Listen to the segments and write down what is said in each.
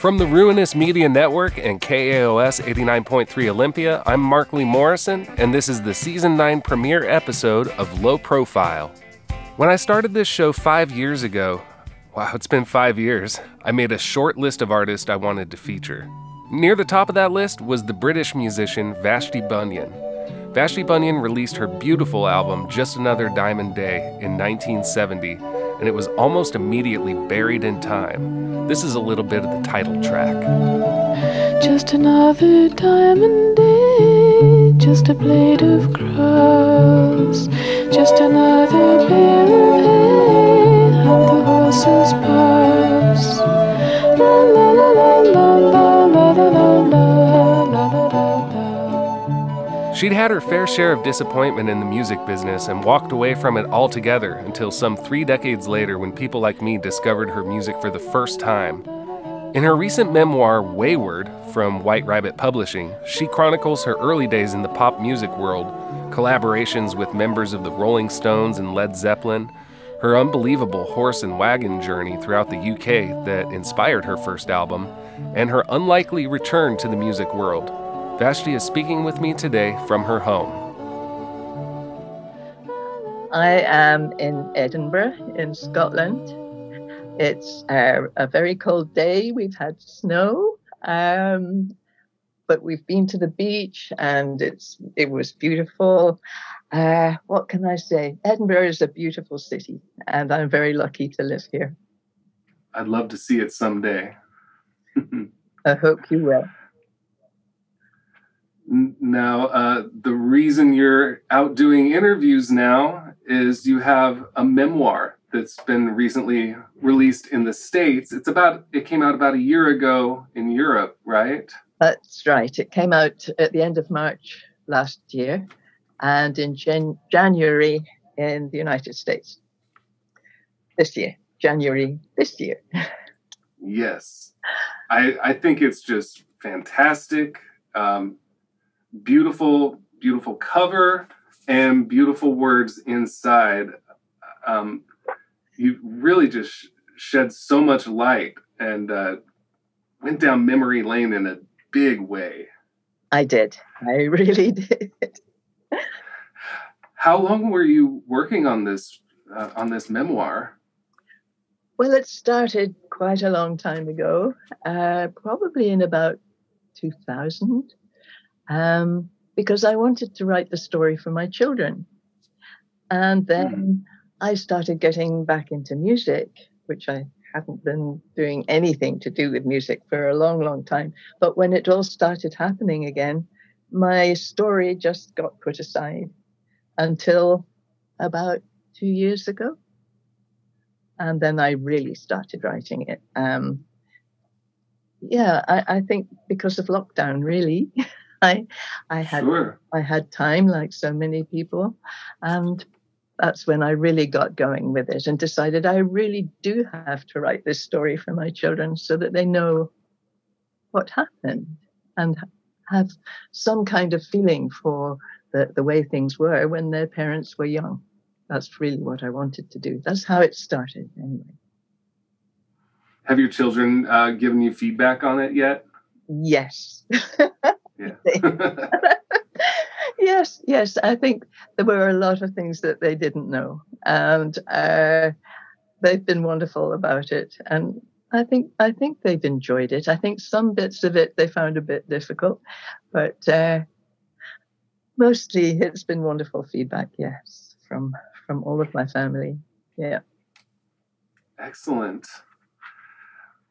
From the Ruinous Media Network and KAOS 89.3 Olympia, I'm Markly Morrison, and this is the season 9 premiere episode of Low Profile. When I started this show five years ago, wow, it's been five years, I made a short list of artists I wanted to feature. Near the top of that list was the British musician Vashti Bunyan. Vashti Bunyan released her beautiful album Just Another Diamond Day in 1970, and it was almost immediately buried in time. This is a little bit of the title track. Just another diamond day, just a blade of grass, just another bale of hay, and the horses pass. La la la la la She'd had her fair share of disappointment in the music business and walked away from it altogether until some three decades later when people like me discovered her music for the first time. In her recent memoir, Wayward, from White Rabbit Publishing, she chronicles her early days in the pop music world, collaborations with members of the Rolling Stones and Led Zeppelin, her unbelievable horse and wagon journey throughout the UK that inspired her first album, and her unlikely return to the music world. Vashti is speaking with me today from her home. I am in Edinburgh, in Scotland. It's uh, a very cold day. We've had snow, um, but we've been to the beach, and it's it was beautiful. Uh, what can I say? Edinburgh is a beautiful city, and I'm very lucky to live here. I'd love to see it someday. I hope you will. Now, uh, the reason you're out doing interviews now is you have a memoir that's been recently released in the States. It's about, it came out about a year ago in Europe, right? That's right. It came out at the end of March last year, and in Jan- January in the United States this year. January this year. Yes. I, I think it's just fantastic. Um, beautiful, beautiful cover and beautiful words inside. Um, you really just sh- shed so much light and uh, went down memory lane in a big way. I did. I really did. How long were you working on this uh, on this memoir? Well, it started quite a long time ago, uh, probably in about 2000, um, because I wanted to write the story for my children. And then I started getting back into music, which I hadn't been doing anything to do with music for a long, long time. But when it all started happening again, my story just got put aside until about two years ago and then I really started writing it. Um, yeah, I, I think because of lockdown, really, I I had Sure. I had time like so many people, and that's when I really got going with it and decided I really do have to write this story for my children so that they know what happened and have some kind of feeling for the, the way things were when their parents were young that's really what I wanted to do. That's how it started, anyway. Have your children uh, given you feedback on it yet? Yes. Yes, yes. I think there were a lot of things that they didn't know. And uh, they've been wonderful about it. And I think I think they've enjoyed it. I think some bits of it they found a bit difficult, but uh, mostly it's been wonderful feedback, yes, from from all of my family. Yeah. Excellent.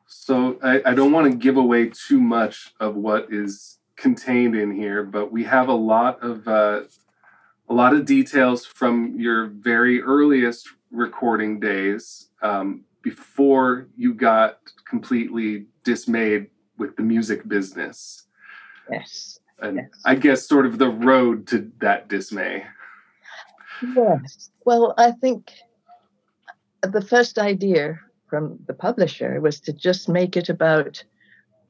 So I, I don't want to give away too much of what is contained in here, but we have a lot of uh, a lot of details from your very earliest recording days um, before you got completely dismayed with the music business, Yes. and Yes. I guess sort of the road to that dismay. Yes. Well, I think the first idea from the publisher was to just make it about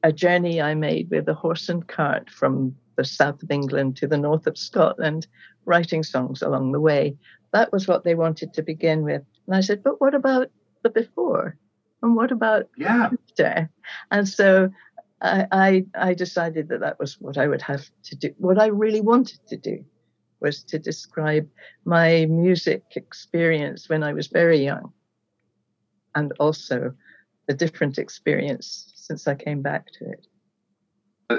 a journey I made with a horse and cart from the south of England to the north of Scotland, writing songs along the way. That was what they wanted to begin with. And I said, but what about the before? And what about yeah. after? And so I, I, I decided that that was what I would have to do. What I really wanted to do was to describe my music experience when I was very young, and also a different experience since I came back to it.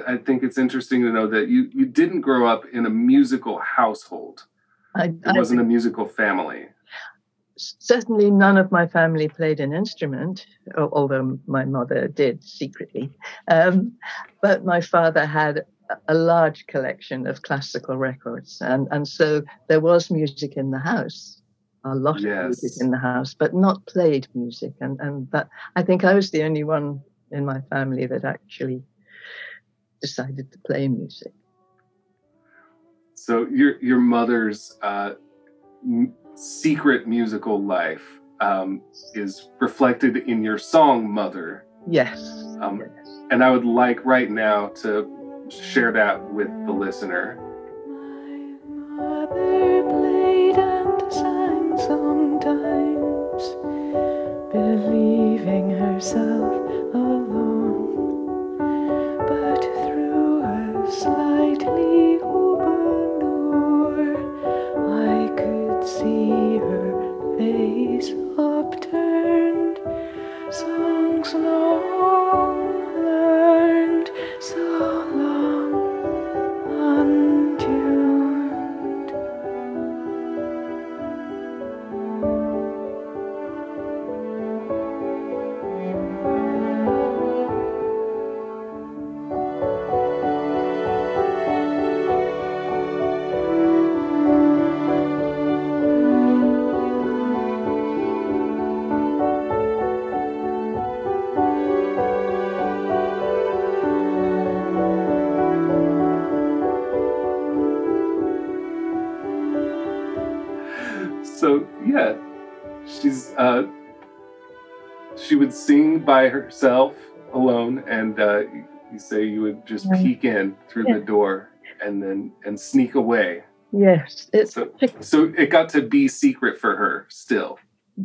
I think it's interesting to know that you, you didn't grow up in a musical household. I, it wasn't I, a musical family. Certainly, none of my family played an instrument, although my mother did secretly. Um, but my father had a large collection of classical records, and, and so there was music in the house, a lot yes. of music in the house, but not played music. And, and that I think I was the only one in my family that actually decided to play music. So your your mother's uh, m- secret musical life um, is reflected in your song "Mother." Yes. Um, yes. And I would like right now to share that with the listener. My mother played and sang sometimes, believing herself would by herself alone, and uh, you say you would just peek in through yeah. the door and then and sneak away. Yes, it's so, so it got to be secret for her. Still,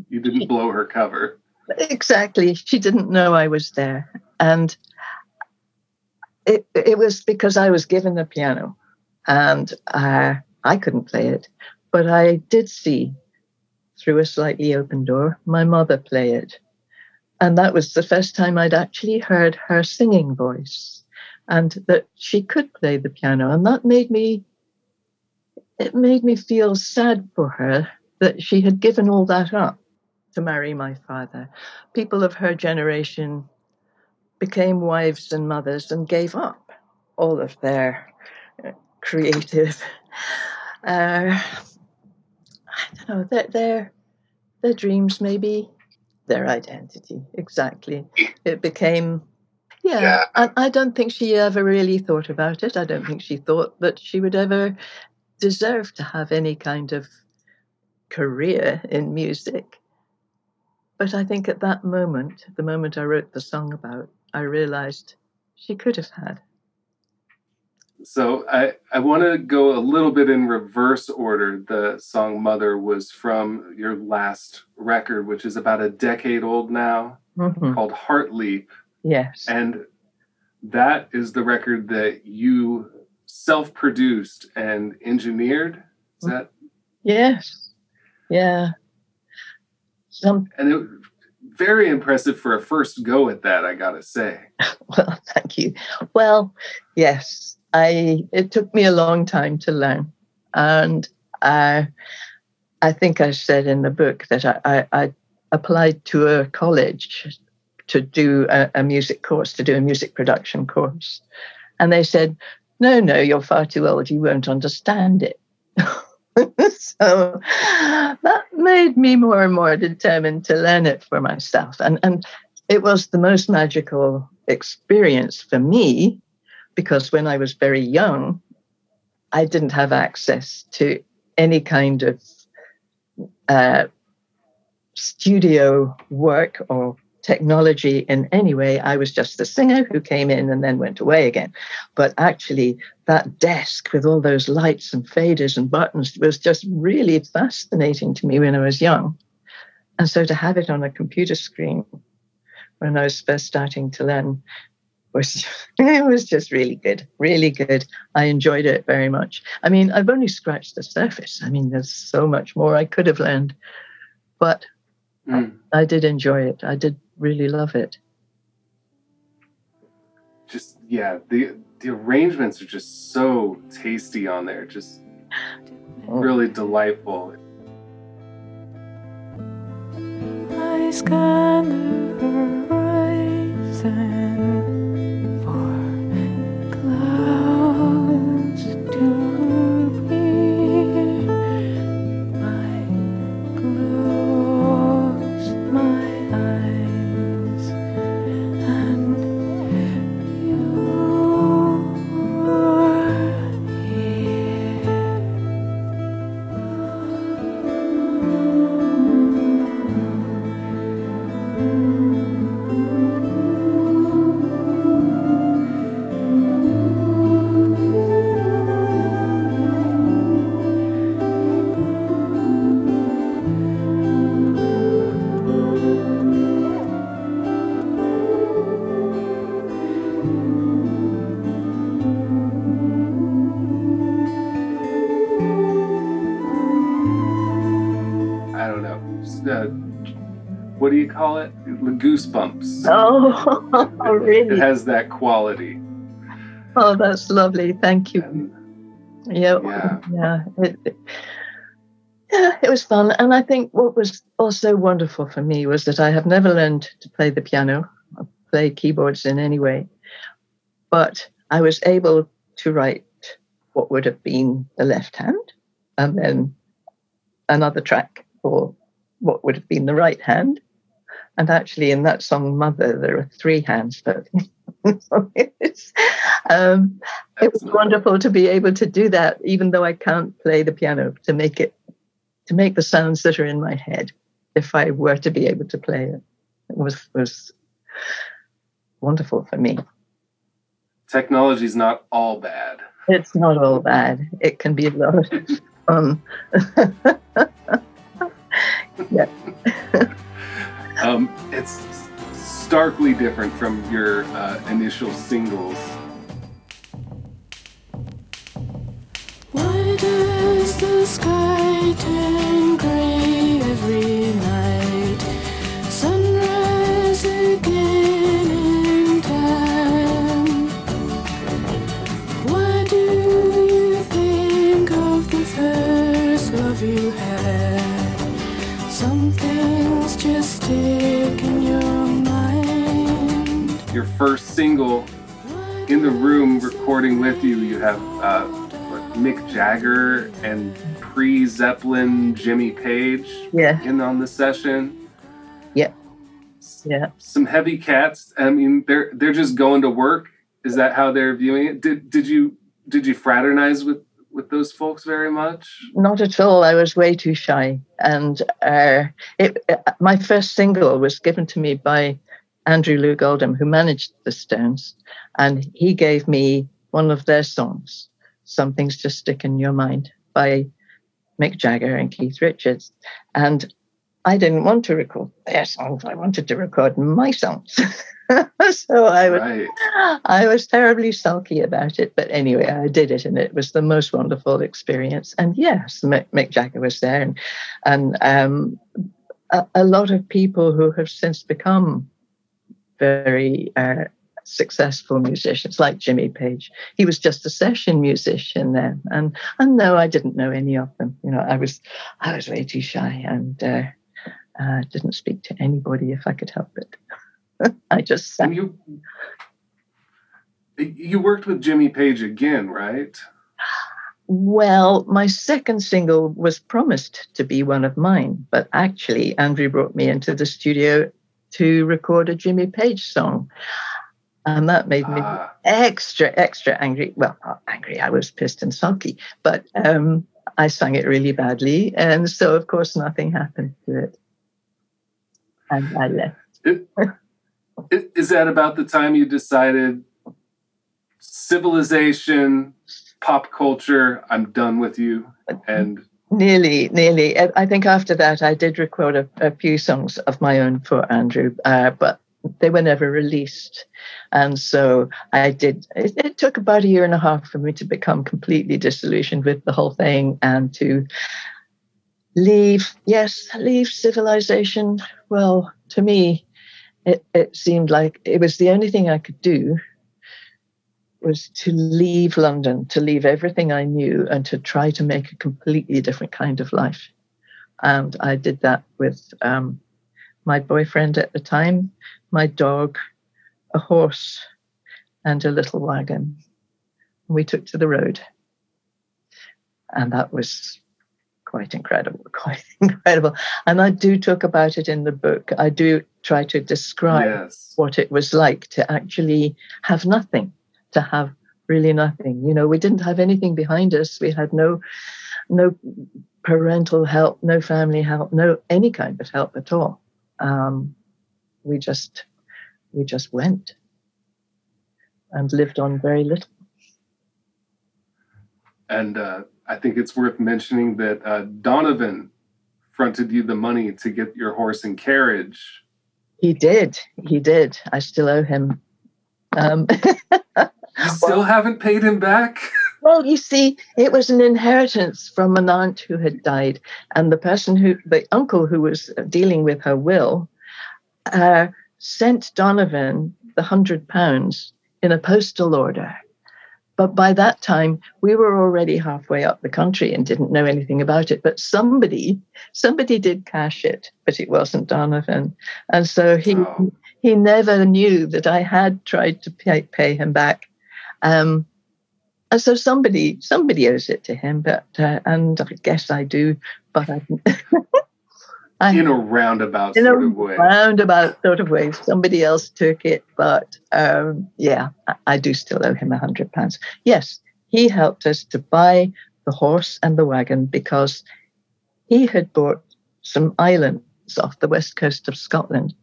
you didn't blow her cover. Exactly, she didn't know I was there, and it it was because I was given the piano, and uh, I couldn't play it, but I did see through a slightly open door my mother play it and that was the first time I'd actually heard her singing voice and that she could play the piano. And that made me, it made me feel sad for her that she had given all that up to marry my father. People of her generation became wives and mothers and gave up all of their uh, creative, uh, I don't know, their, their, their dreams maybe their identity. Exactly. It became, yeah, yeah. I, I don't think she ever really thought about it. I don't think she thought that she would ever deserve to have any kind of career in music. But I think at that moment, the moment I wrote the song about, I realized she could have had. So I, I want to go a little bit in reverse order. The song Mother was from your last record, which is about a decade old now, mm-hmm. called Heart Leap. Yes. And that is the record that you self produced and engineered. Is that? Yes. Yeah. Some... And it very impressive for a first go at that, I gotta say. well, thank you. Well, yes I it took me a long time to learn, and I I think I said in the book that I, I, I applied to a college to do a, a, music course, to do a music production course, and they said, "No, no, you're far too old. You won't understand it." so that made me more and more determined to learn it for myself, and and it was the most magical experience for me because when I was very young, I didn't have access to any kind of uh, studio work or technology in any way. I was just the singer who came in and then went away again. But actually, that desk with all those lights and faders and buttons was just really fascinating to me when I was young. And so to have it on a computer screen when I was first starting to learn was it was just really good, really good. I enjoyed it very much. I mean, I've only scratched the surface. I mean, there's so much more I could have learned, but mm. I, I did enjoy it. I did really love it. Just yeah, the the arrangements are just so tasty on there. Just oh. really delightful. I scan call it? The goosebumps. Oh, really? It has that quality. Oh, that's lovely. Thank you. Yeah, yeah, yeah. It, it, yeah, it was fun. And I think what was also wonderful for me was that I have never learned to play the piano, or play keyboards in any way, but I was able to write what would have been the left hand and then another track for what would have been the right hand and actually, in that song "Mother," there are three hands. But um, it was wonderful to be able to do that, even though I can't play the piano, to make it to make the sounds that are in my head. If I were to be able to play it, it was was wonderful for me. Technology is not all bad. It's not all bad. It can be a lot of fun. yeah. Um, it's starkly different from your uh, initial singles. Why does the sky turn gray every night? Your first single in the room recording with you, you have uh, Mick Jagger and pre Zeppelin Jimmy Page yeah. in on the session. Yeah. Yeah. Some heavy cats. I mean, they're they're just going to work. Is that how they're viewing it? Did did you did you fraternize with with those folks very much? Not at all. I was way too shy, and uh, it, uh, my first single was given to me by Andrew Loog Oldham, who managed the Stones, and he gave me one of their songs, "Some Things Just Stick in Your Mind" by Mick Jagger and Keith Richards, and I didn't want to record their songs. I wanted to record my songs. so I was, right. I was terribly sulky about it. But anyway, I did it, and it was the most wonderful experience. And yes, Mick, Mick Jagger was there, and and um, a, a, lot of people who have since become very uh, successful musicians, like Jimmy Page. He was just a session musician then, and and no, I didn't know any of them. You know, I was I was way too shy, and uh, uh, didn't speak to anybody if I could help it. I just sat. You, you worked with Jimmy Page again, right? Well, my second single was promised to be one of mine, but actually, Andrew brought me into the studio to record a Jimmy Page song. And that made me ah. extra, extra angry. Well, not angry, I was pissed and sulky, but um, I sang it really badly. And so, of course, nothing happened to it and I left. It, is that about the time you decided civilization, pop culture, I'm done with you? And nearly, nearly. I think after that, I did record a, a few songs of my own for Andrew, uh, but they were never released. And so I did, it, it, took about a year and a half for me to become completely disillusioned with the whole thing and to leave, yes, leave civilization. Well, to me, it, it seemed like it was the only thing I could do was to leave London, to leave everything I knew and to try to make a completely different kind of life. And I did that with um, my boyfriend at the time, my dog, a horse, and a little wagon. We took to the road. And that was quite incredible, quite incredible. And I do talk about it in the book. I do try to describe yes. what it was like to actually have nothing, to have really nothing. You know, we didn't have anything behind us. We had no no parental help, no family help, no any kind of help at all um, we just we just went and lived on very little. And uh, I think it's worth mentioning that uh, Donovan fronted you the money to get your horse and carriage. He did. He did. I still owe him. Um, you still well, haven't paid him back? Well, you see, it was an inheritance from an aunt who had died, and the person who, the uncle who was dealing with her will, uh, sent Donovan the hundred pounds in a postal order. But by that time, we were already halfway up the country and didn't know anything about it. But somebody, somebody did cash it, but it wasn't Donovan, and so he oh. he never knew that I had tried to pay, pay him back. Um, and so somebody somebody owes it to him, but uh, and I guess I do, but I. I, in a roundabout in sort a of way. Roundabout sort of way. Somebody else took it, but um, yeah, I, I, do still owe him a hundred pounds. Yes, he helped us to buy the horse and the wagon because he had bought some islands off the west coast of Scotland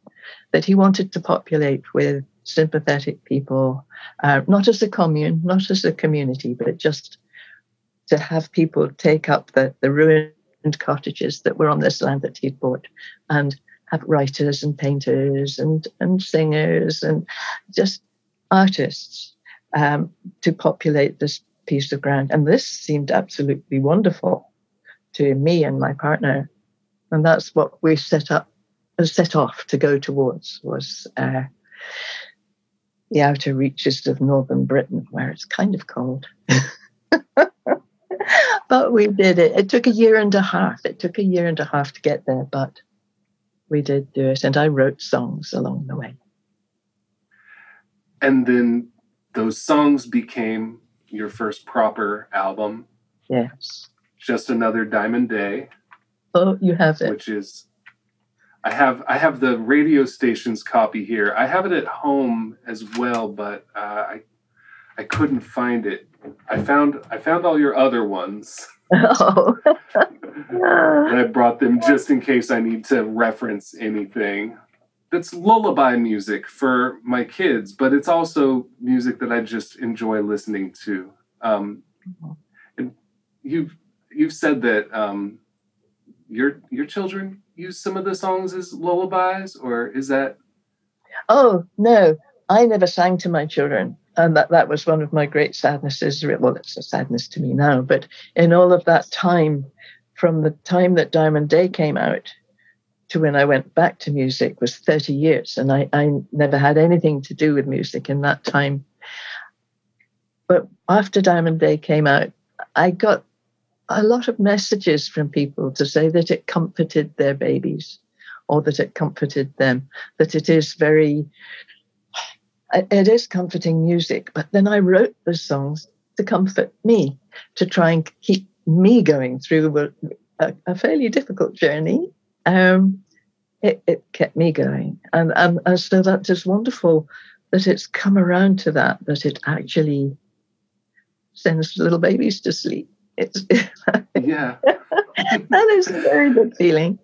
that he wanted to populate with sympathetic people, uh, not as a commune, not as a community, but just to have people take up the, the ruined cottages that were on this land that he'd bought and have writers and painters and, and singers and just artists um, to populate this piece of ground. And this seemed absolutely wonderful to me and my partner. And that's what we set up, set off to go towards was uh, the outer reaches of northern Britain, where it's kind of cold. but we did it. It took a year and a half. It took a year and a half to get there, but we did do it. And I wrote songs along the way. And then those songs became your first proper album. Yes. Just Another Diamond Day. Oh, you have it. Which is I have I have the radio station's copy here. I have it at home as well, but uh, I I couldn't find it. I found I found all your other ones. Oh. and I brought them just in case I need to reference anything. That's lullaby music for my kids, but it's also music that I just enjoy listening to. Um, and you've you've said that um, your your children use some of the songs as lullabies, or is that? Oh no, I never sang to my children, and that that was one of my great sadnesses. Well, it's a sadness to me now, but in all of that time, from the time that Diamond Day came out to when I went back to music was 30 years, and I, I never had anything to do with music in that time. But after Diamond Day came out, I got a lot of messages from people to say that it comforted their babies or that it comforted them, that it is very, it is comforting music. But then I wrote the songs to comfort me, to try and keep me going through a, a fairly difficult journey. Um, it, it, kept me going. And, and, and so that is wonderful that it's come around to that, that it actually sends little babies to sleep. It's yeah. that is a very good feeling.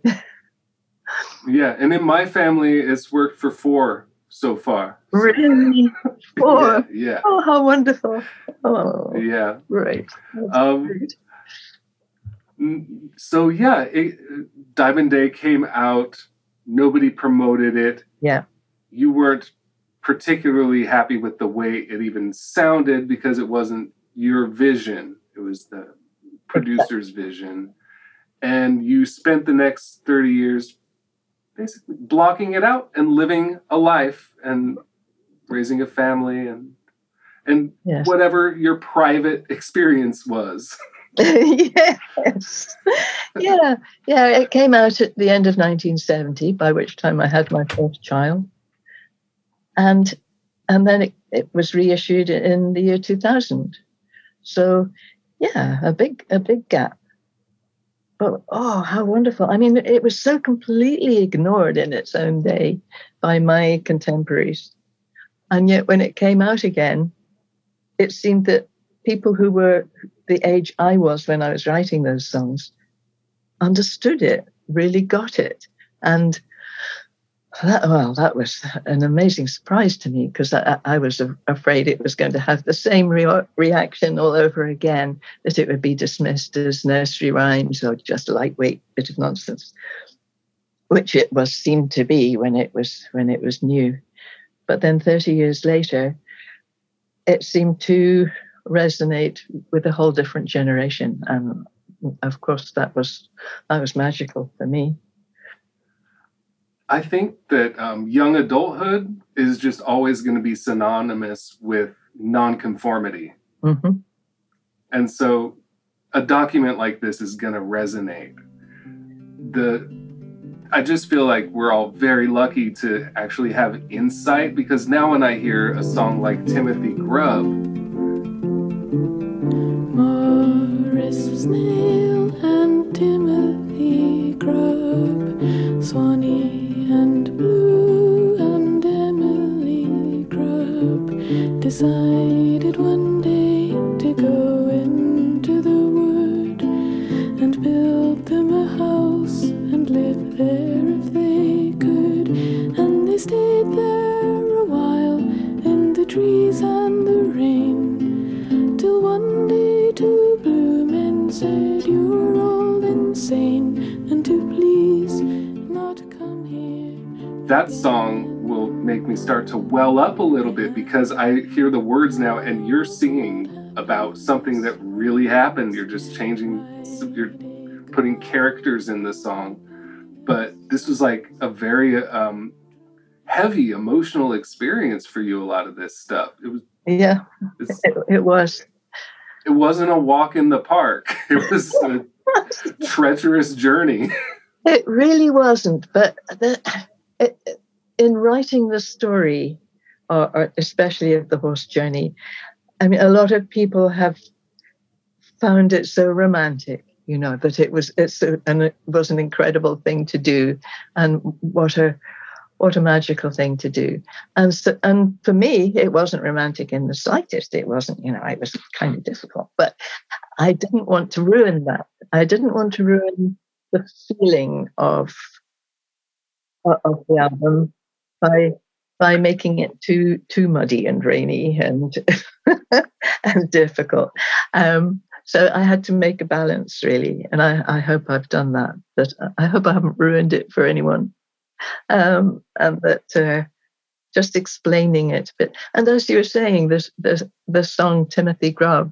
Yeah, and in my family, it's worked for four so far. Really? Four? yeah, yeah. Oh, how wonderful. Oh, yeah. Right. Um, so yeah, it, Diamond Day came out. Nobody promoted it. Yeah. you weren't particularly happy with the way it even sounded because it wasn't your vision, it was the producer's vision. And you spent the next 30 years basically blocking it out and living a life and raising a family and and yes. whatever your private experience was. yes. Yeah. Yeah. It came out at the end of 1970, by which time I had my first child. And and then it, it was reissued in the year 2000. So yeah, a big a big gap. But oh, how wonderful. I mean, it was so completely ignored in its own day by my contemporaries. And yet when it came out again, it seemed that people who were the age I was when I was writing those songs understood it, really got it. And that, well, that was an amazing surprise to me because I, I, was afraid it was going to have the same re- reaction all over again, that it would be dismissed as nursery rhymes or just a lightweight bit of nonsense, which it was seemed to be when it was when it was new. But then 30 years later, it seemed to resonate with a whole different generation. And of course, that was that was magical for me. I think that um, young adulthood is just always going to be synonymous with nonconformity. Mm-hmm. And so a document like this is going to resonate. The I just feel like we're all very lucky to actually have insight because now when I hear a song like Timothy Grub Morris Snail decided one day to go into the wood and build them a house and live there if they could. And they stayed there a while in the trees and the rain. Till one day two blue men said, You're all insane, and to please not come here. That song make me start to well up a little bit because I hear the words now and you're singing about something that really happened. You're just changing, you're putting characters in the song but this was like a very um, heavy emotional experience for you. A lot of this stuff. It was. Yeah, it, it was. It wasn't a walk in the park. It was a treacherous journey. It really wasn't. But the, it, in writing the story, or, or especially of the horse journey, I mean, a lot of people have found it so romantic you know that it was it's a, and it was an incredible thing to do and what a what a magical thing to do. And so, and for me it wasn't romantic in the slightest. It wasn't you know it was kind of difficult. But i didn't want to ruin that. I didn't want to ruin the feeling of of the album by by making it too too muddy and rainy and and difficult um, so I had to make a balance really, and I, I hope I've done that. But I hope I haven't ruined it for anyone, um, and that uh, just explaining it. But and as you were saying, this the the song Timothy Grub.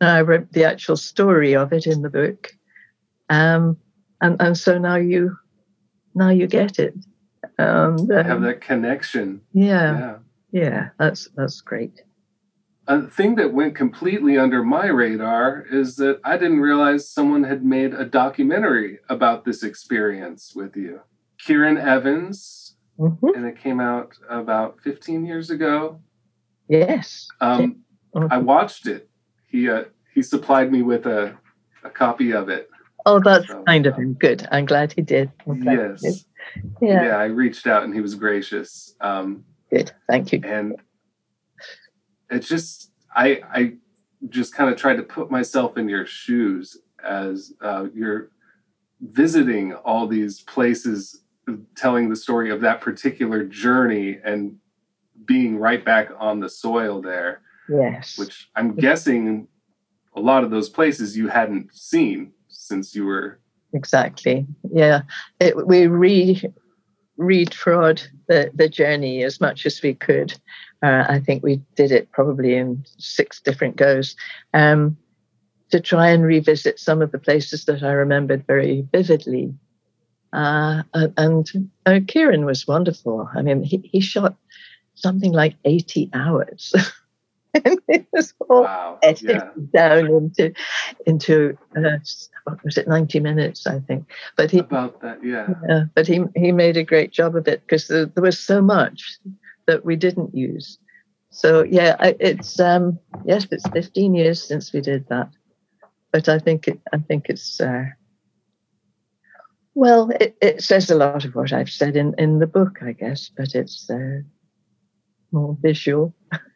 I wrote the actual story of it in the book, um, and and so now you now you get it. Um, have that connection. Yeah, yeah, yeah. That's that's great a thing that went completely under my radar is that I didn't realize someone had made a documentary about this experience with you. Kieran Evans, mm-hmm. and it came out about 15 years ago. Yes. Um, mm-hmm. I watched it. He uh, he supplied me with a, a copy of it. Oh, that's so, kind of him. Good. I'm glad he did. Glad yes. He did. Yeah. yeah, I reached out and he was gracious. Um, Good. Thank you. And it's just I I just kind of tried to put myself in your shoes as uh, you're visiting all these places, telling the story of that particular journey and being right back on the soil there. Yes. Which I'm guessing a lot of those places you hadn't seen since you were exactly yeah it, we re read trod the, the journey as much as we could. Uh, I think we did it probably in six different goes um, to try and revisit some of the places that I remembered very vividly. Uh, and uh, Kieran was wonderful. I mean, he, he shot something like 80 hours. and it was all wow. yeah. down into into uh, what was it 90 minutes i think. But he about that yeah, yeah but he he made a great job of it because there, there, was so much that we didn't use. So yeah I, it's um yes it's 15 years since we did that. But i think it i think it's uh, well it, it says a lot of what i've said in in the book i guess but it's uh, more visual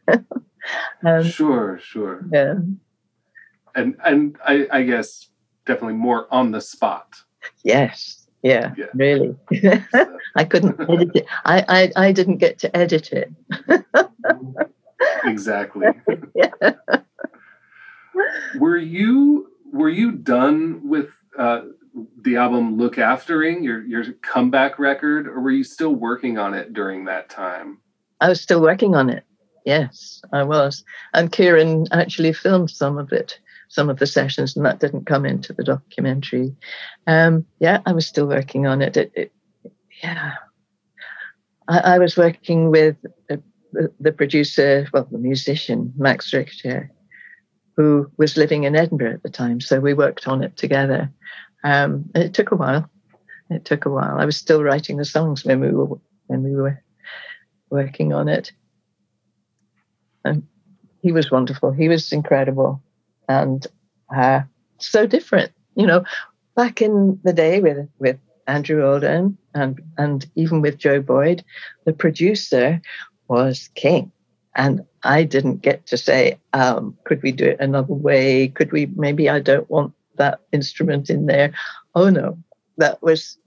um, sure, sure. Yeah. And and I, I guess definitely more on the spot. Yes. Yeah. yeah. Really. I couldn't edit it. I, I I didn't get to edit it. exactly. yeah. Were you were you done with uh, the album Look Aftering, your your comeback record, or were you still working on it during that time? I was still working on it. Yes, I was. And Kieran actually filmed some of it, some of the sessions, and that didn't come into the documentary. Um, yeah, I was still working on it. it, it yeah. I, I, was working with the, the, producer, well, the musician, Max Richter, who was living in Edinburgh at the time. So we worked on it together. Um, it took a while. It took a while. I was still writing the songs when we were when we were working on it. And he was wonderful. He was incredible and uh, so different. You know, back in the day with, with Andrew Oldham and, and even with Joe Boyd, the producer was king. And I didn't get to say, um, could we do it another way? Could we, maybe I don't want that instrument in there. Oh no, that was,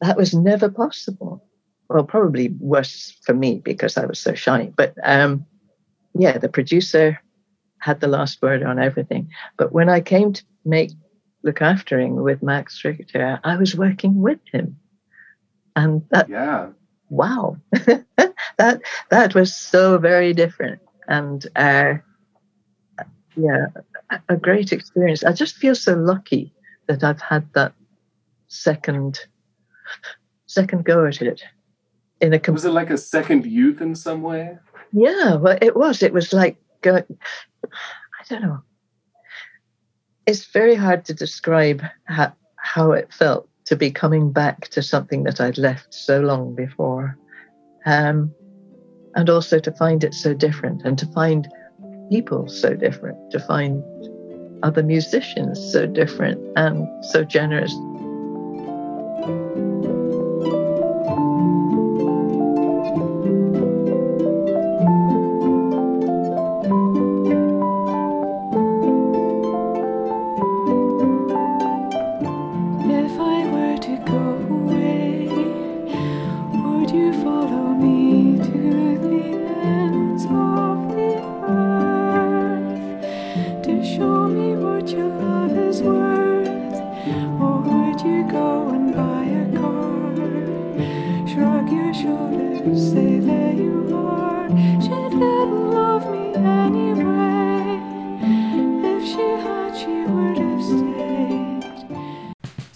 that was never possible well, probably worse for me because I was so shy. But um, yeah, the producer had the last word on everything. But when I came to make Look Aftering with Max Richter, I was working with him. And that, yeah. wow, that, that was so very different. And uh, yeah, a great experience. I just feel so lucky that I've had that second second go at it in a com- was it like a second youth in some way? Yeah well it was. It was like i don't know. It's very hard to describe how, how it felt to be coming back to something that i'd left so long before. Um, and also to find it so different and to find people so different to find other musicians so different and so generous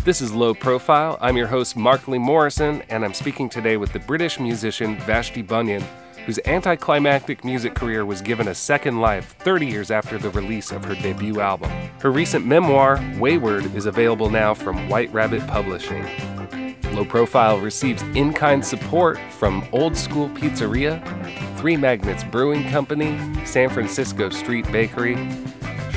This is Low Profile. I'm your host, Markly Morrison, and I'm speaking today with the British musician Vashti Bunyan, whose anticlimactic music career was given a second life 30 years after the release of her debut album. Her recent memoir, Wayward, is available now from White Rabbit Publishing. Low Profile receives in kind support from Old School Pizzeria, Three Magnets Brewing Company, San Francisco Street Bakery,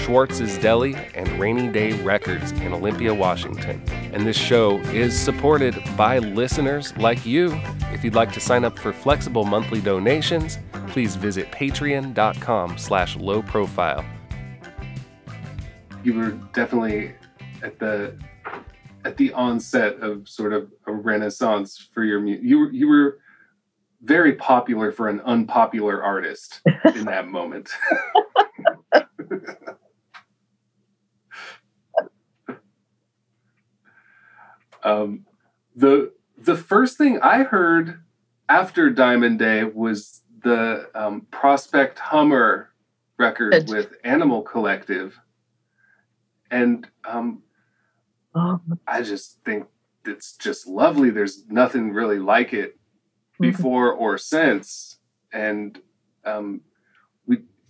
Schwartz's Deli, and Rainy Day Records in Olympia, Washington. And this show is supported by listeners like you. If you'd like to sign up for flexible monthly donations, please visit patreon.com slash low profile. You were definitely at the at the onset of sort of a renaissance for your music. You were you were very popular for an unpopular artist in that moment. Um, the the first thing I heard after Diamond Day was the um, Prospect Hummer record Good. with Animal Collective. And um, Oh, I just think it's just lovely. There's nothing really like it Mhm. before or since. And um,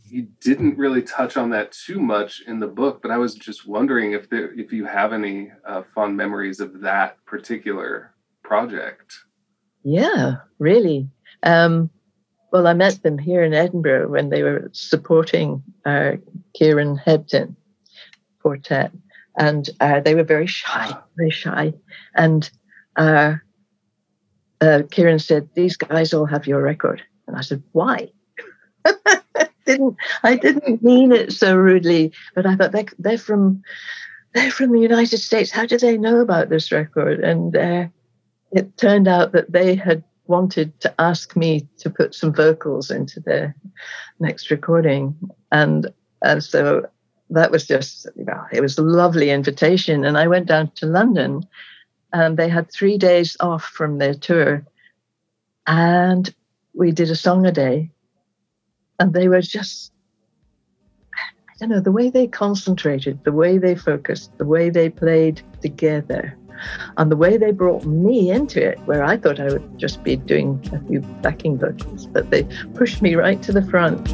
you didn't really touch on that too much in the book, but I was just wondering if there if you have any uh, fond memories of that particular project. yeah, really. Um, well, I met them here in Edinburgh when they were supporting uh, Kieran Hebden Four Tet, and uh, they were very shy, very shy. And uh, uh, Kieran said, "These guys all have your record," and I said, "Why?" didn't I didn't mean it so rudely, but I thought they're, they're from they're from the United States. How do they know about this record? And uh, it turned out that they had wanted to ask me to put some vocals into their next recording, and and so that was just it was a lovely invitation. And I went down to London, and they had three days off from their tour, and we did a song a day, and they were just. I don't know, the way they concentrated, the way they focused, the way they played together, and the way they brought me into it, where I thought I would just be doing a few backing vocals, but they pushed me right to the front.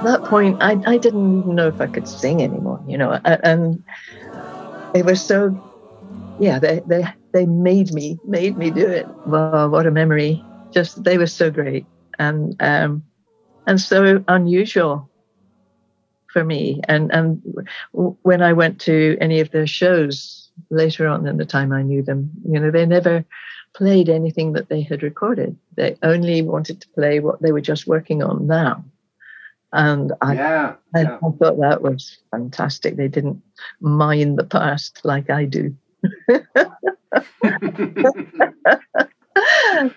At that point, I, I didn't even know if I could sing anymore, you know, and they were so, yeah, they, they, they made me, made me do it. Wow, what a memory. Just, they were so great and, um, and so unusual for me. And, and when I went to any of their shows later on in the time I knew them, you know, they never played anything that they had recorded. They only wanted to play what they were just working on now. And I, yeah. I, yeah. I thought that was fantastic. They didn't mine the past like I do.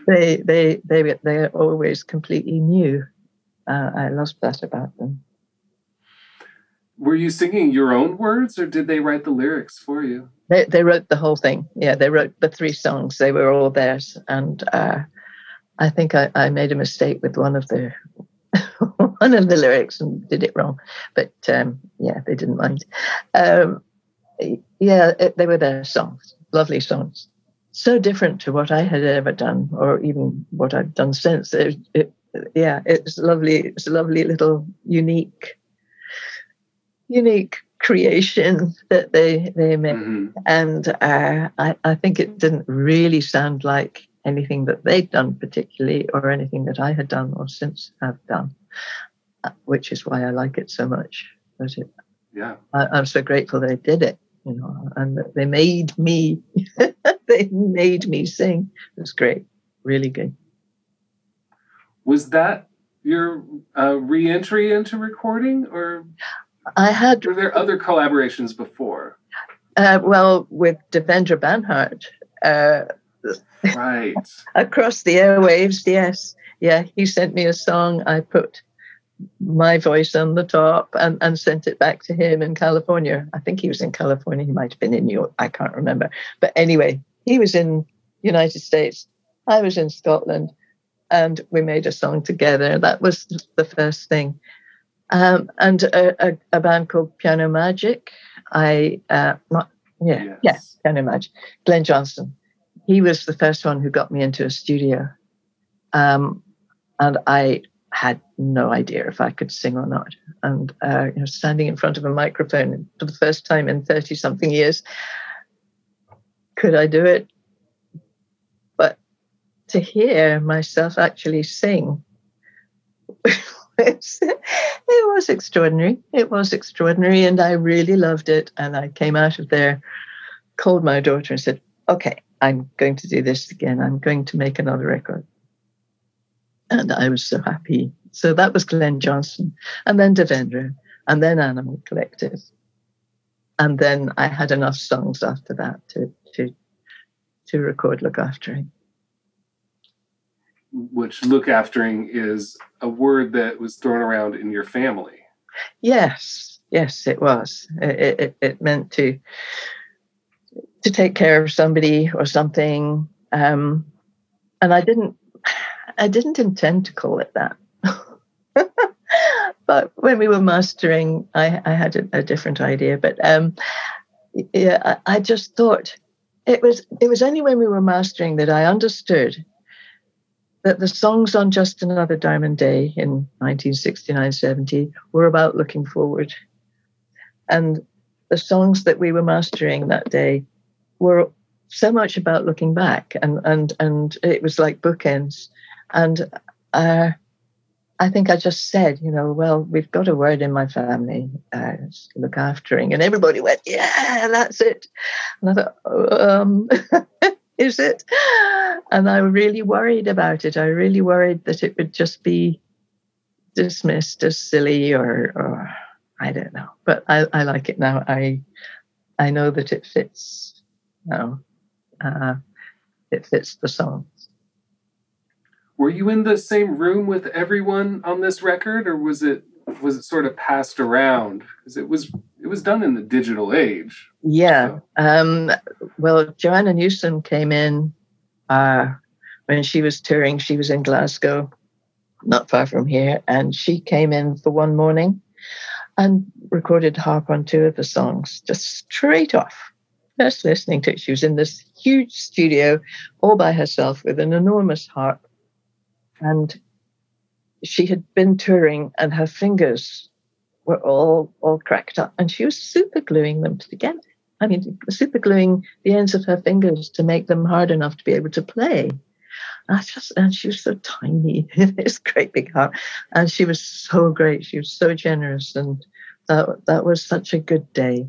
they they they they're always completely new. Uh, I love that about them. Were you singing your own words or did they write the lyrics for you? They they wrote the whole thing. Yeah, they wrote the three songs. They were all theirs. And uh, I think I, I made a mistake with one of the one of the lyrics and did it wrong. But um, yeah, they didn't mind. Um, yeah, it, they were their songs. Lovely songs. So different to what I had ever done, or even what I've done since. It, it, yeah, it's lovely. It's a lovely little unique, unique creation that they they made Mhm. and uh, I, I think it didn't really sound like anything that they'd done particularly or anything that I had done or since have done, uh, which is why I like it so much. But it, Yeah. I, I'm so grateful they did it, you know, and that they made me, they made me sing. It was great, really good. Was that your uh, re-entry into recording or I had were there other collaborations before? uh, well with Devendra Banhart. Uh, Right. across the airwaves yes. Yeah he sent me a song. I put my voice on the top and, and sent it back to him in california. I think he was in california. He might have been in new york. I can't remember. But anyway he was in united states. I was in scotland. And we made a song together. That was the first thing. Um, and a, a, a band called piano magic. I uh, yeah Yes. yeah piano magic. Glen johnson he was the first one who got me into a studio. Um, and I had no idea if I could sing or not. And uh, you know, standing in front of a microphone for the first time in 30 something years, could I do it? But to hear myself actually sing, it was extraordinary. It was extraordinary, and I really loved it. And I came out of there, called my daughter, and said, Okay, I'm going to do this again. I'm going to make another record. And I was so happy. So that was Glen Johnson, and then Devendra, and then Animal Collective. And then I had enough songs after that to, to, to record Lookaftering. Which look aftering is a word that was thrown around in your family. Yes, yes, it was. It, it, it meant to to take care of somebody or something. Um, and I didn't I didn't intend to call it that. but when we were mastering, I, I had a, a, different idea. But um, yeah, I, I just thought it was it was only when we were mastering that I understood that the songs on Just Another Diamond Day in 1969-70 were about looking forward. And the songs that we were mastering that day were so much about looking back and and and it was like bookends and uh, I think I just said, you know, well, we've got a word in my family, uh, look aftering, and everybody went, yeah, that's it. And I thought, um, is it? And I really worried about it. I really worried that it would just be dismissed as silly or, or I don't know. But I, I like it now. I I know that it fits. Know, uh, it fits the song were you in the same room with everyone on this record or was it was it sort of passed around? Because it was it was done in the digital age. Yeah so. um, well joanna newsom came in uh, when she was touring she was in glasgow not far from here and she came in for one morning and recorded harp on two of the songs just straight off just listening to it. She was in this huge studio all by herself with an enormous harp. And she had been touring and her fingers were all all cracked up. And she was super gluing them together. I mean super gluing the ends of her fingers to make them hard enough to be able to play. I just and she was so tiny. In this great big heart and she was so great. She was so generous. And that that was such a good day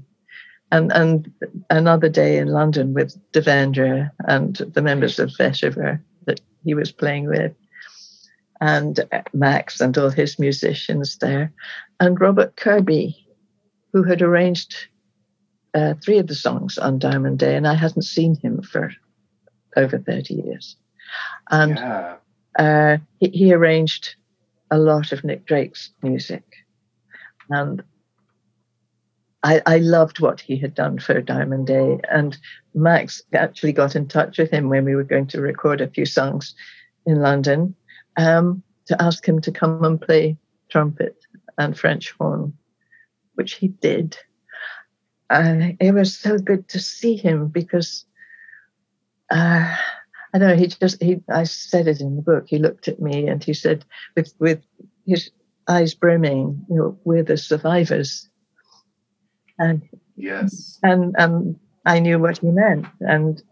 and and another day in london with devendra and the members of Vetiver that he was playing with and Max and all his musicians there, and Robert Kirby, who had arranged uh, three of the songs on Diamond Day, and I hadn't seen him for over 30 years. And yeah. uh, he, he arranged a lot of Nick Drake's music. And I, I, loved what he had done for Diamond Day. And Max actually got in touch with him when we were going to record a few songs in London um, to ask him to come and play trumpet and French horn, which he did. Uh, it was so good to see him because uh, I know. He just he. I said it in the book. He looked at me and he said, with with his eyes brimming, you know, we're the survivors. And yes, and and I knew what he meant, and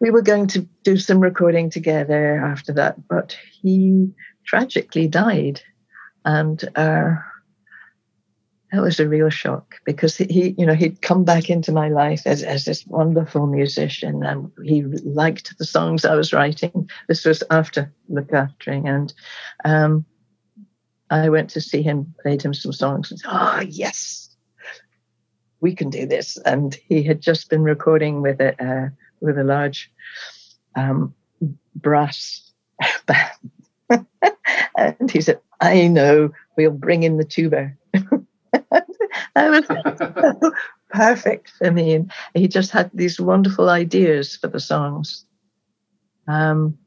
we were going to do some recording together after that, but he tragically died. And uh, that was a real shock because he, you know, he'd come back into my life as, as this wonderful musician and he liked the songs I was writing. This was after Lookaftering. And um, I went to see him, played him some songs, and said, Oh, yes, we can do this. And he had just been recording with it. Uh, with a large um, brass band. and he said, I know, we'll bring in the tuba. that was so perfect for me. And he just had these wonderful ideas for the songs. Um,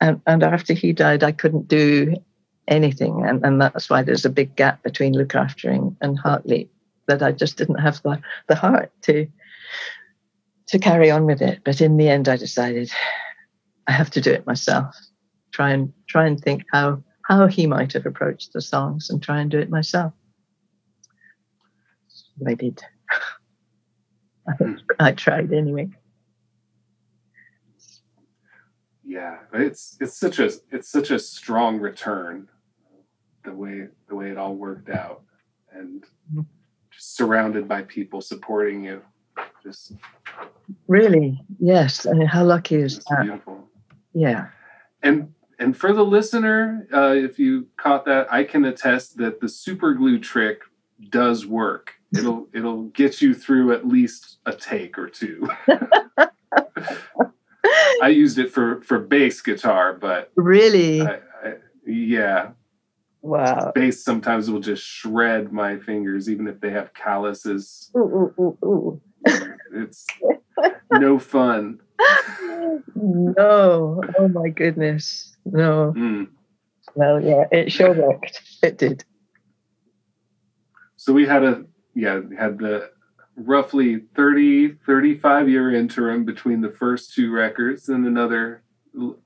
and, and after he died, I couldn't do anything. And, and that's why there's a big gap between Lookaftering and Heartleap, that I just didn't have the, the heart to to carry on with it. But in the end, I decided I have to do it myself. try and try and think how how he might have approached the songs and try and do it myself. So I did. I, I tried anyway. Yeah, it's it's such a it's such a strong return, the way the way it all worked out, and Mm-hmm. just surrounded by people supporting you. Just, Really, yes. I mean, how lucky is that? beautiful. Yeah. And and for the listener, uh, if you caught that, I can attest that the super glue trick does work. It'll it'll get you through at least a take or two. I used it for for bass guitar, but Really? I, I, yeah, wow. bass sometimes will just shred my fingers, even if they have calluses. Ooh, ooh, ooh, ooh. It's no fun. No. Oh my goodness. No. Mm. Well, yeah, it sure worked. It did. So we had a yeah had the roughly 30 35 year interim between the first two records and another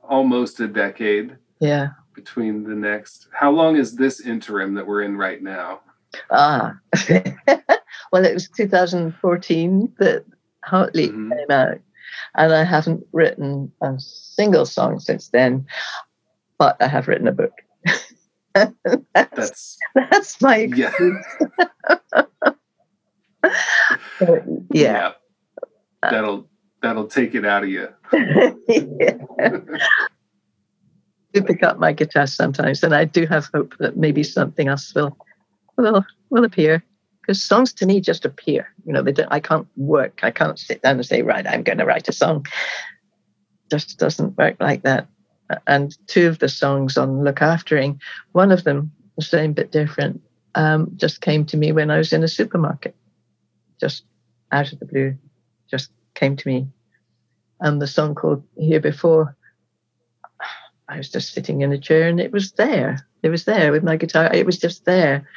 almost a decade Yeah. Between the next how long is this interim that we're in right now Ah. well, it was 2014 that Heartleap Mhm. came out, and I haven't written a single song since then, but I have written a book. that's, that's that's my yeah But, yeah. that'll that'll take it out of you yeah. Do pick up my guitar sometimes, and I do have hope that maybe something else will will will appear. Because songs to me just appear. You know, they don't. I can't work. I can't sit down and say, right, I'm going to write a song. Just doesn't work like that. And two of the songs on Lookaftering, one of them, the same but different, um, just came to me when I was in a supermarket, just out of the blue, just came to me. And the song called Here Before, I was just sitting in a chair and it was there. It was there with my guitar. It was just there.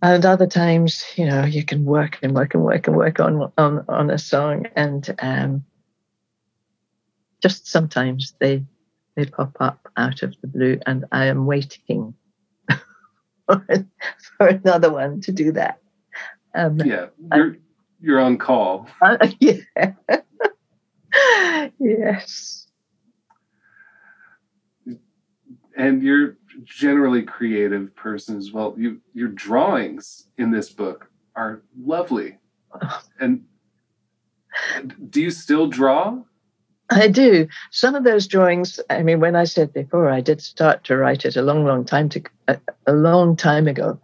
And other times, you know, you can work and work and work and work on on on a song, and um, just sometimes they they pop up out of the blue, and I am waiting for, for another one to do that. Um, yeah you're you're on call uh, yeah. yes. And you're generally creative person as well you your drawings in this book are lovely and do you still draw I do. Some of those drawings, I mean, when I said before, I did start to write it a long, long time to a, a long time ago,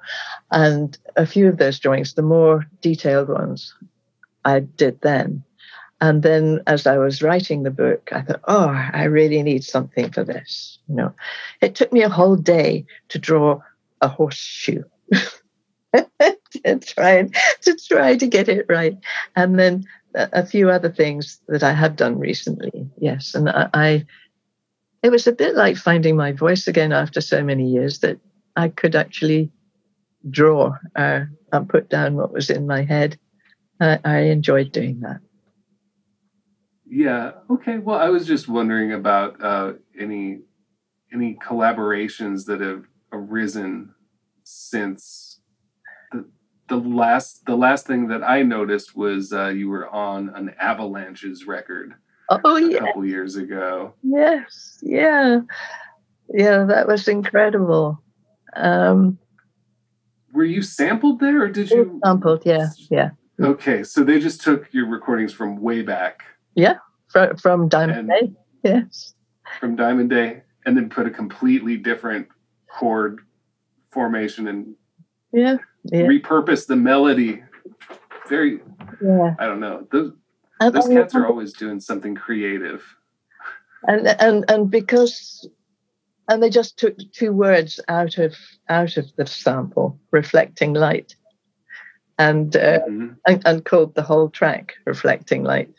and a few of those drawings, the more detailed ones, I did then. And then, as I was writing the book, I thought, oh, I really need something for this. You know, it took me a whole day to draw a horseshoe. to try to try to get it right, and then a few other things that I have done recently. Yes, and I, I it was a bit like finding my voice again after so many years that I could actually draw uh, and put down what was in my head. I, I enjoyed doing that. Yeah. Okay. Well, I was just wondering about uh, any any collaborations that have arisen since the the last the last thing that I noticed was uh, you were on an Avalanches record Oh a yeah, couple years ago. yes, yeah, yeah. That was incredible. Um, Were you sampled there, or did you? sampled, yeah, yeah, Okay, so they just took your recordings from way back from, from Diamond And- Day. Yes, from Diamond Day, and then put a completely different chord formation and yeah, yeah, repurpose the melody. Very, yeah. I don't know. Those And- those cats are always doing something creative. and and and because and they just took two words out of out of the sample reflecting light and uh, Mhm. and, and called the whole track reflecting light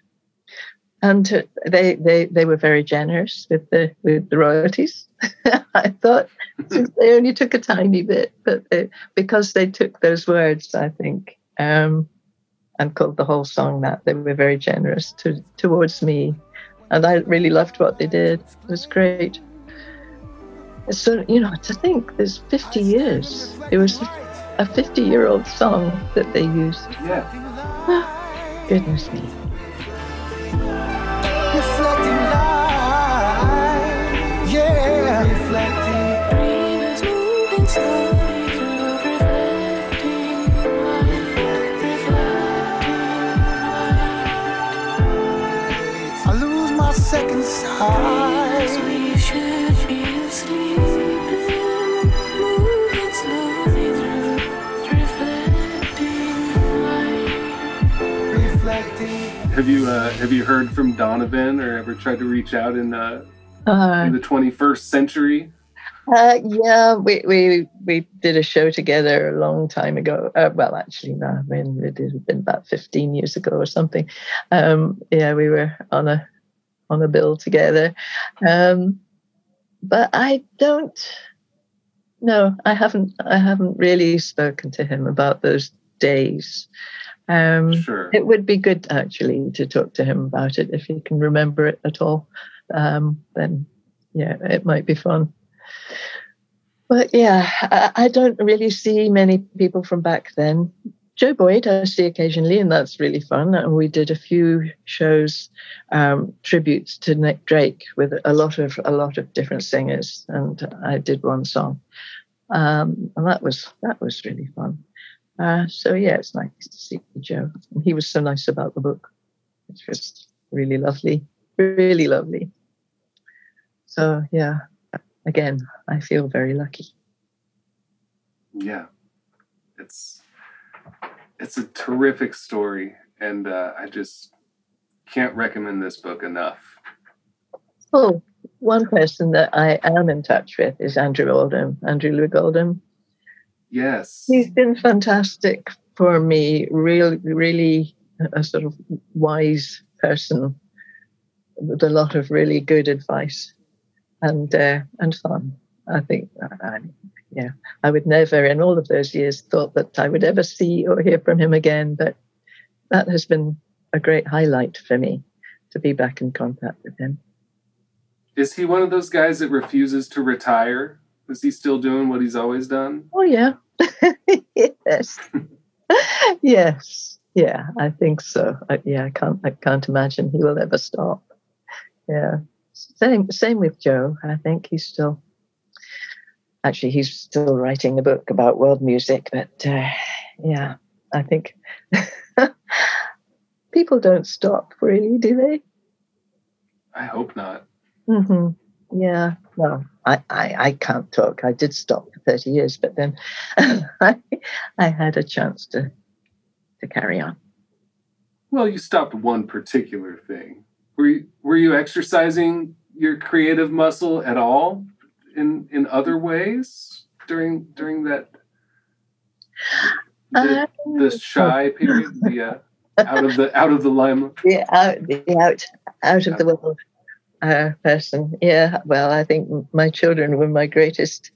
and uh, they they they were very generous with the with the royalties i thought since they only took a tiny bit but they, because they took those words i think um and called the whole song that they were very generous to towards me and I really loved what they did. It was great. So, you know, to think there's 50 years. It was a 50 year old song that they used. Yeah. Ah, goodness me. Have you uh, have you heard from Donovan or ever tried to reach out in uh, Uh, in the 21st century? Uh, yeah, we, we we did a show together a long time ago. Uh, well, actually, no, I mean, it had been about fifteen years ago or something. Um, yeah, we were on a on a bill together. Um, but I don't. No, I haven't. I haven't really spoken to him about those days. Um, Sure. it would be good actually to talk to him about it if he can remember it at all. Um, then, yeah, it might be fun. But yeah, I, I don't really see many people from back then. Joe Boyd I see occasionally, and that's really fun. And we did a few shows, um, tributes to Nick Drake with a lot of a lot of different singers, and I did one song, um, and that was that was really fun. Uh, so yeah, it's nice to see Joe. And he was so nice about the book. It's just really lovely, really lovely. So yeah, again, I feel very lucky. Yeah, it's it's a terrific story, and uh, I just can't recommend this book enough. Oh, one person that I am in touch with is Andrew Oldham, Andrew Loog Oldham. Yes, He's been fantastic for me, really, really a sort of wise person with a lot of really good advice and uh, and fun. I think, I, yeah, I would never in all of those years thought that I would ever see or hear from him again, but that has been a great highlight for me to be back in contact with him. is he one of those guys that refuses to retire? Is he still doing what he's always done? Oh yeah. yes. yes. Yeah, I think so. I, yeah, I can't I can't imagine he will ever stop. Yeah. Same same with Joe. I think he's still actually he's still writing a book about world music, but uh, yeah, I think people don't stop really, do they? I hope not. hmm Yeah. Well, I, I, I can't talk. I did stop for 30 years, but then I, I had a chance to to carry on. Well, you stopped one particular thing. Were you, were you exercising your creative muscle at all in in other ways during during that the, the shy period, the uh, out of the out of the limelight? the out, the out, out of the world uh, person. Yeah. Well, I think my children were my greatest,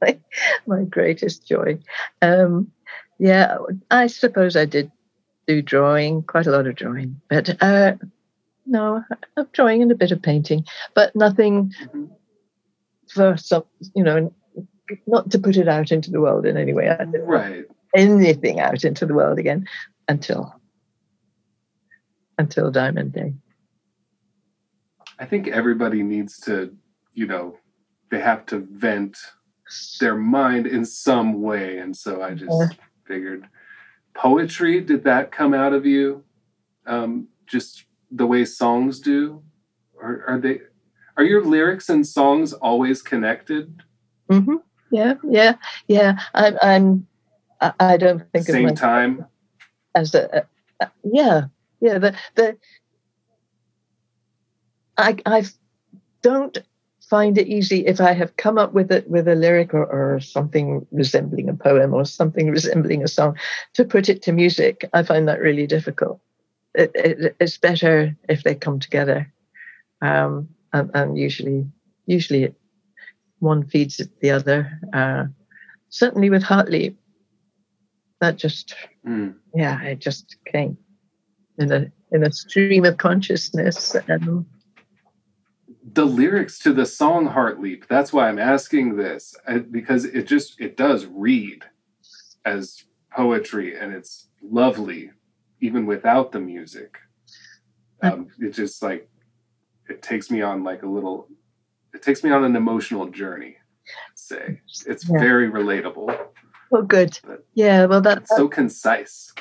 my, my greatest joy. Um, yeah, I suppose I did do drawing, quite a lot of drawing, but uh, no, of drawing and a bit of painting, but nothing Mhm. For some, you know, not to put it out into the world in any way. I didn't Right. anything out into the world again until until Diamond Day. I think everybody needs to, you know, they have to vent their mind in some way, and so I just Yeah. figured poetry. Did that come out of you? Um, just the way songs do, or are they? Are your lyrics and songs always connected? Mm-hmm. Yeah, yeah, yeah. I'm. I'm I, I don't think of Same myself time. as a, a- yeah, yeah. The the I I don't find it easy if I have come up with it with a lyric or, or something resembling a poem or something resembling a song to put it to music. I find that really difficult. It, it, it's better if they come together, um, and, and usually usually one feeds the other. Uh, certainly with Heartleap, that just Mm. yeah, it just came in a in a stream of consciousness. And the lyrics to the song Heartleap. That's why I'm asking this I, because it just it does read as poetry and it's lovely even without the music. Um, it just like it takes me on like a little it takes me on an emotional journey. Say it's Yeah. very relatable. Well, good. But- Yeah, well, that's so concise.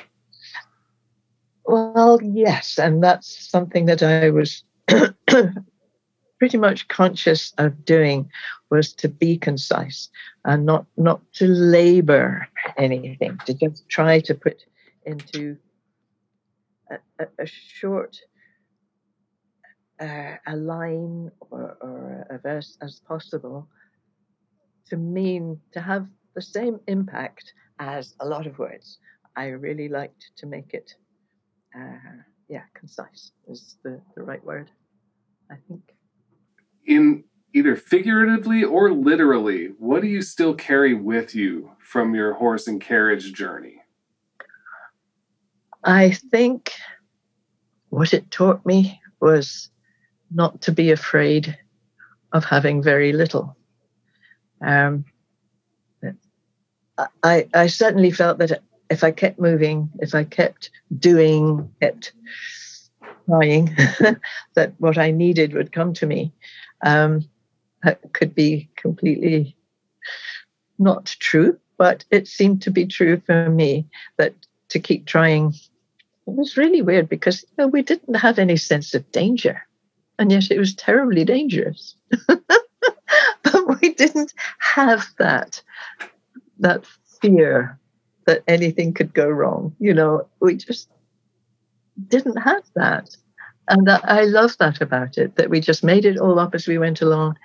Well, yes, and that's something that I was pretty much conscious of doing was to be concise and not not to labor anything, to just try to put into a, a, a short uh, a line or, or a verse as possible to mean to have the same impact as a lot of words. I really liked to make it uh, yeah, concise is the, the right word, I think. In either figuratively or literally, what do you still carry with you from your horse and carriage journey? I think what it taught me was not to be afraid of having very little. Um, I, I certainly felt that if I kept moving, if I kept doing it, trying, that what I needed would come to me. Um, that could be completely not true, but it seemed to be true for me that to keep trying. It was really weird because you know, we didn't have any sense of danger, and yet it was terribly dangerous. but we didn't have that that fear that anything could go wrong. You know, we just didn't have that. And that, I love that about it, that we just made it all up as we went along.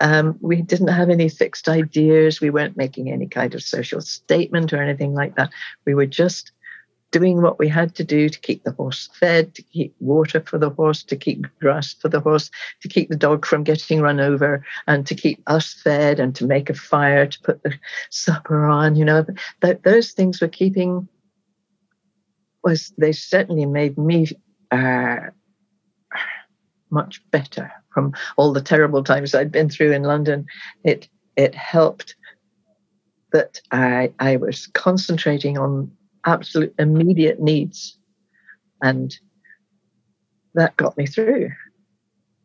Um, we didn't have any fixed ideas. We weren't making any kind of social statement or anything like that. We were just doing what we had to do to keep the horse fed, to keep water for the horse, to keep grass for the horse, to keep the dog from getting run over, and to keep us fed, and to make a fire, to put the supper on. You know, that those things were keeping. Was they certainly made me uh, much better from all the terrible times I'd been through in London. It it helped that I I was concentrating on absolute immediate needs, and that got me through,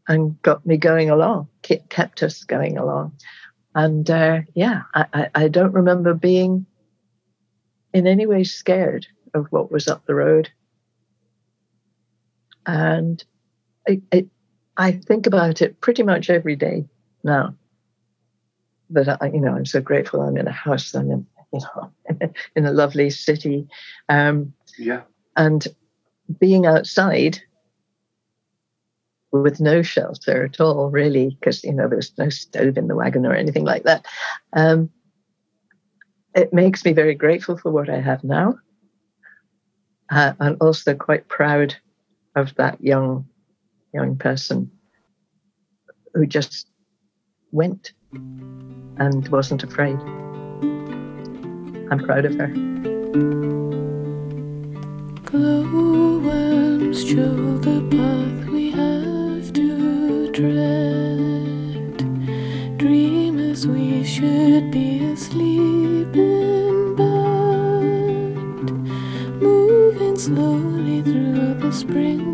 and got me going along, ke- kept us going along, and uh, yeah, I, I I don't remember being in any way scared of what was up the road, and it, it I think about it pretty much every day now. That I, you know, I'm so grateful I'm in a house. I'm in, you know, in a lovely city, um, Yeah. and being outside with no shelter at all, really, because you know there's no stove in the wagon or anything like that. Um, it makes me very grateful for what I have now. Uh, I'm also quite proud of that young young person who just went and wasn't afraid. I'm proud of her. Glowworms show the path we have to tread. Dream as we should be asleep in bed. Moving slowly through the springtime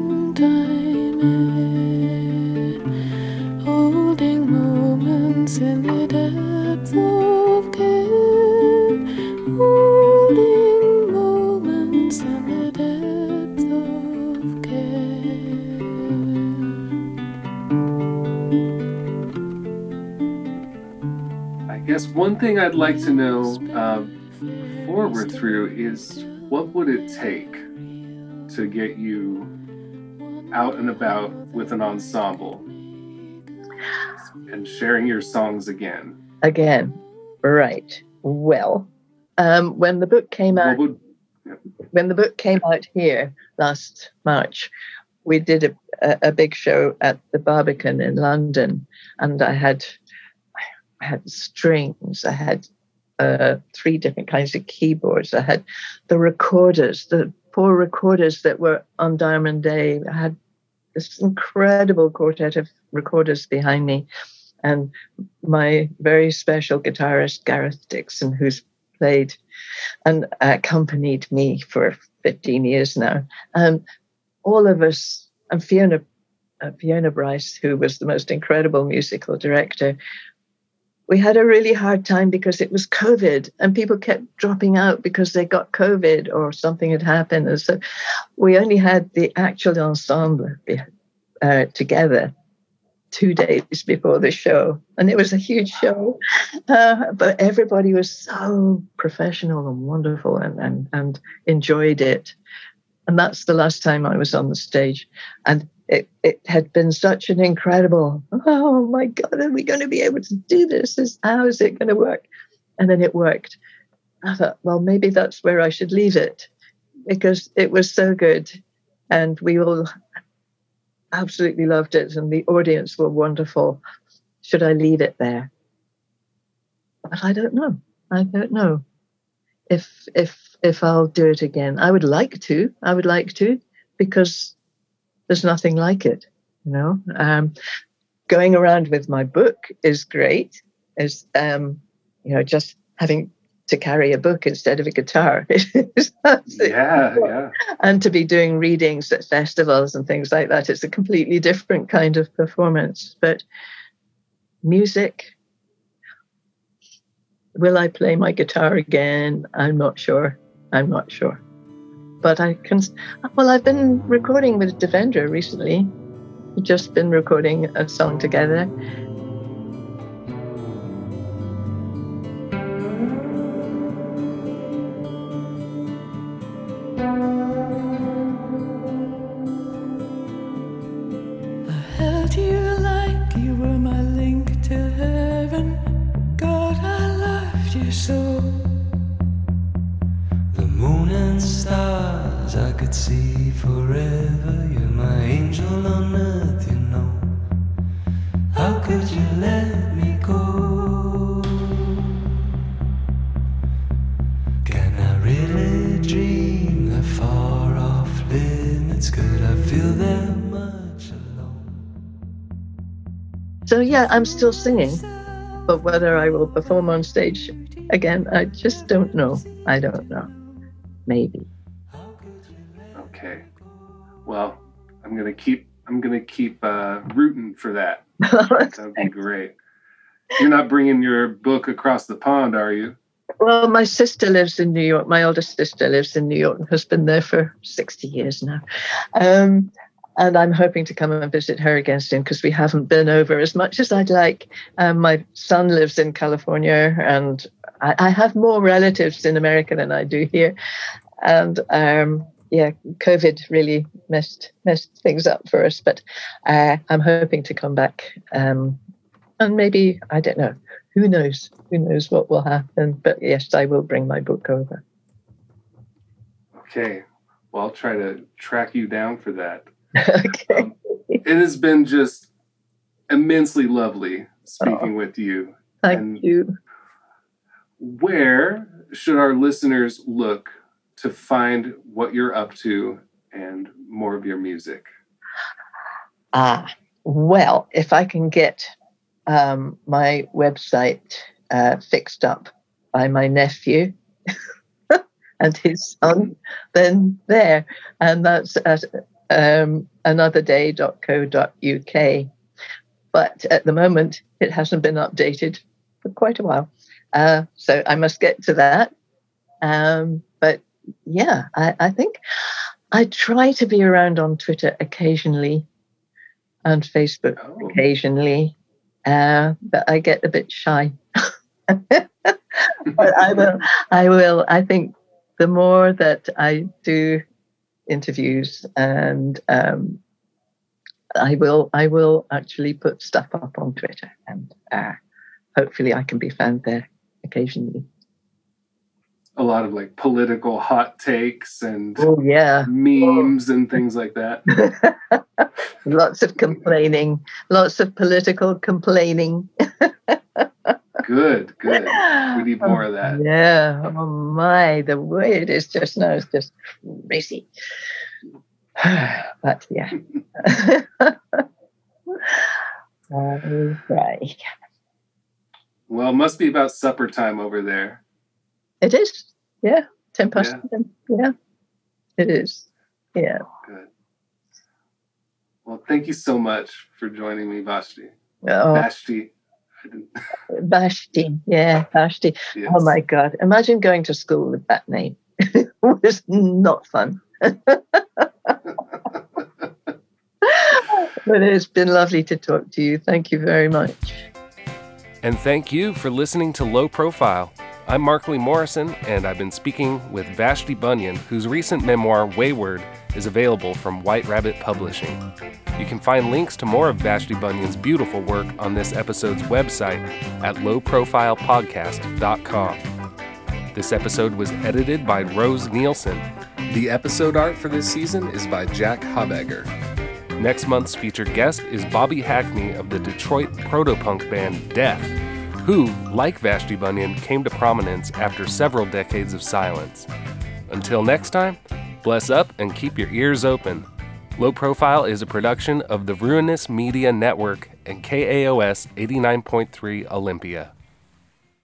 guess one thing I'd like to know uh, forward through is what would it take to get you out and about with an ensemble and sharing your songs again? Again, right. Well, um, when the book came out, would when the book came out here last March, we did a, a, a big show at the Barbican in London, and I had I had strings, I had uh, three different kinds of keyboards, I had the recorders, the four recorders that were on Diamond Day, I had this incredible quartet of recorders behind me, and my very special guitarist Gareth Dickson, who's played and accompanied me for 15 years now. And all of us, and Fiona, uh, Fiona Brice, who was the most incredible musical director, we had a really hard time because it was COVID and people kept dropping out because they got COVID or something had happened. And so we only had the actual ensemble uh, together two days before the show. And it was a huge show. Uh, but everybody was so professional and wonderful and, and, and enjoyed it. And that's the last time I was on the stage. And it, it had been such an incredible, oh my God, are we going to be able to do this? Is, how is it going to work? And then it worked. I thought, well, maybe that's where I should leave it because it was so good. And we all absolutely loved it, and the audience were wonderful. Should I leave it there? But I don't know. I don't know if if if I'll do it again. I would like to. I would like to because there's nothing like it. You know, um, going around with my book is great. Is um, you know just having to carry a book instead of a guitar. yeah, yeah. And to be doing readings at festivals and things like that. It's a completely different kind of performance. But music, will I play my guitar again? I'm not sure. I'm not sure. But I can, well, I've been recording with Devendra recently. We've just been recording a song together So yeah, I'm still singing, but whether I will perform on stage again, I just don't know. I don't know. Maybe. Okay. Well, I'm gonna keep. I'm gonna keep uh, rooting for that. That'd be great. You're not bringing your book across the pond, are you? Well, my sister lives in New York. My oldest sister lives in New York and has been there for 60 years now. Um, and I'm hoping to come and visit her again soon because we haven't been over as much as I'd like. Um, my son lives in California, and I, I, have more relatives in America than I do here. And um, yeah, COVID really messed messed things up for us. But uh, I'm hoping to come back, um, and maybe I don't know. Who knows? Who knows what will happen? But yes, I will bring my book over. Okay. Well, I'll try to track you down for that. okay. Um, it has been just immensely lovely speaking oh, with you. Thank and you. Where should our listeners look to find what you're up to and more of your music? Ah, well, if I can get um, my website uh, fixed up by my nephew and his son, then there. And that's at um, anotherday.co.uk. But at the moment, it hasn't been updated for quite a while. Uh, so I must get to that. Um, but yeah, I, I, think I try to be around on Twitter occasionally and Facebook oh. occasionally, uh, but I get a bit shy. but I will, I will, I think the more that I do interviews, and um, I will I will actually put stuff up on Twitter, and uh, hopefully I can be found there occasionally. A lot of like political hot takes and oh yeah memes oh. and things like that. lots of complaining, lots of political complaining. good, good. We need more of that. Yeah. Oh my, the way it is just now is just crazy. but yeah. All right. Well, it must be about supper time over there. It is. Yeah. 10 past Yeah. 10. Yeah. It is. Yeah. Good. Well, thank you so much for joining me, Vashti. Oh, Vashti. I uh, Vashti. Yeah. Vashti. yes. Oh my God. Imagine going to school with that name. it was not fun. but it's been lovely to talk to you. Thank you very much. And thank you for listening to Low Profile. I'm Markly Morrison, and I've been speaking with Vashti Bunyan, whose recent memoir, Wayward, is available from White Rabbit Publishing. You can find links to more of Vashti Bunyan's beautiful work on this episode's website at lowprofilepodcast.com. This episode was edited by Rose Nielsen. The episode art for this season is by Jack Habegger. Next month's featured guest is Bobby Hackney of the Detroit protopunk band Death, who, like Vashti Bunyan, came to prominence after several decades of silence. Until next time, bless up and keep your ears open. Low Profile is a production of the Ruinous Media Network and KAOS 89.3 Olympia.